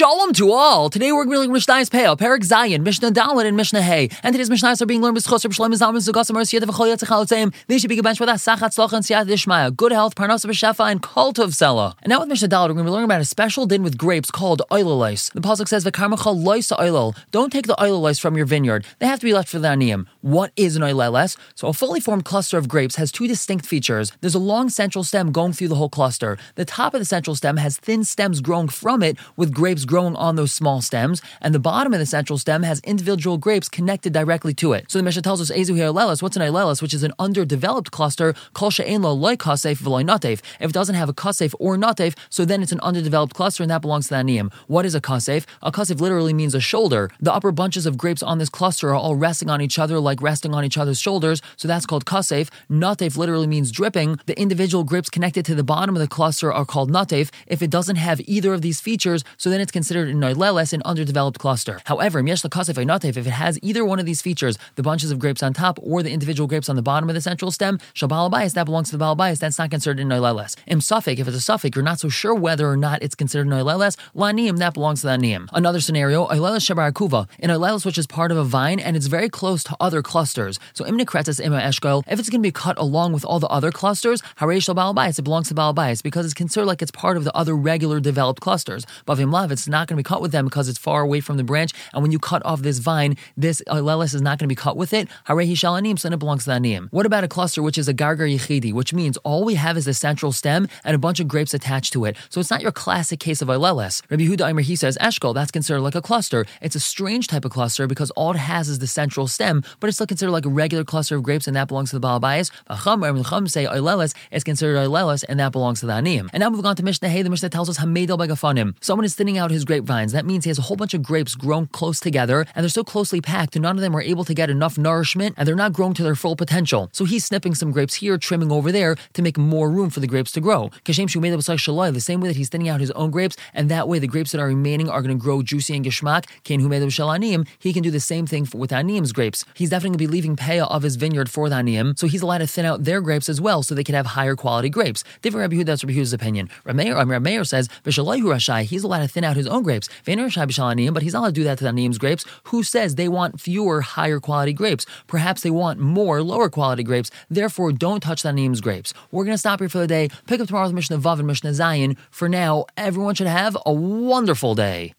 Shalom to all! Today we're going Mishnah's Peah, Perik Zayin, Mishnah Dalit, and Mishnah Hay. And today's Mishnahs are being learned with Chosr Shalom Zalman Zugas Amar Siyat V'chol Yatzachal They should be a bench with us, Sachat Tzloch and Siyat Dishmaya, good health, Parnas B'Shefa, and Cult of Sela. And now with Mishnah Dalit, we're going to be learning about a special din with grapes called oilolais. The Pasuk says, V'karmachal lois oilol. Don't take the oilolais from your vineyard. They have to be left for the aniyim. What is an oilolais? So a fully formed cluster of grapes has two distinct features. There's a long central stem going through the whole cluster. The top of the central stem has thin stems growing from it with grapes growing on those small stems, and the bottom of the central stem has individual grapes connected directly to it. So the Mishnah tells us, Ezu Lelis, what's an Eilelis, which is an underdeveloped cluster, Kol She'en Lo Loi Kasef V'Loi. If it doesn't have a Kasef or Natef, so then it's an underdeveloped cluster, and that belongs to the Aniyim. What is a Kasef? A Kasef literally means a shoulder. The upper bunches of grapes on this cluster are all resting on each other, like resting on each other's shoulders, so that's called Kasef. Natef literally means dripping. The individual grapes connected to the bottom of the cluster are called Natef. If it doesn't have either of these features, so then it's considered an Eilelis, an underdeveloped cluster. However, if it has either one of these features, the bunches of grapes on top or the individual grapes on the bottom of the central stem, Shabalabayas, that belongs to the Balabayas, that's not considered an Noileles. Im safek, if it's a safek, you're not so sure whether or not it's considered Noileles, Laniim, that belongs to the Aniim. Another scenario, Eileles Shabarakuva, an Eileles which is part of a vine and it's very close to other clusters. So Imnikretas Ima Eshkoil, if it's going to be cut along with all the other clusters, Haresh Balabayas, it belongs to Balabayas because it's considered like it's part of the other regular developed clusters. But Vimlav, it's not going to be cut with them because it's far away from the branch, and when you cut off this vine, this uh, lelis is not going to be cut with it. Harehi shalanim, so it belongs to the aniyim. What about a cluster which is a gargar yichidi, which means all we have is a central stem and a bunch of grapes attached to it. So it's not your classic case of ilelis. Rabbi Huda Aimer, he says, Eshkol, that's considered like a cluster. It's a strange type of cluster because all it has is the central stem, but it's still considered like a regular cluster of grapes, and that belongs to the and Chum say ilelis is considered ilelis, and that belongs to the aniyim. And now moving on to Mishnah Hey, the Mishnah tells us Hamedel Bagafanim. Someone is thinning out his grapevines. That means he has a whole bunch of grapes grown close together, and they're so closely packed, none of them are able to get enough nourishment, and they're not growing to their full potential. So he's snipping some grapes here, trimming over there to make more room for the grapes to grow. Kashem made the same way that he's thinning out his own grapes, and that way the grapes that are remaining are going to grow juicy and geshmak. Kain shalanim, he can do the same thing with aniyim's grapes. He's definitely going to be leaving paya of his vineyard for the aniyim, so he's allowed to thin out their grapes as well, so they can have higher quality grapes. Different Rabbi Huda, that's Rabbi Huda's opinion. Rameir, Rameir says, he's allowed to thin out his own grapes. But he's allowed to do that to the aniyim's grapes. Who says they want fewer higher quality grapes? Perhaps they want more lower quality grapes. Therefore, don't touch the aniyim's grapes. We're going to stop here for the day. Pick up tomorrow with Mishnah Vav and Mishnah Zayin. For now, everyone should have a wonderful day.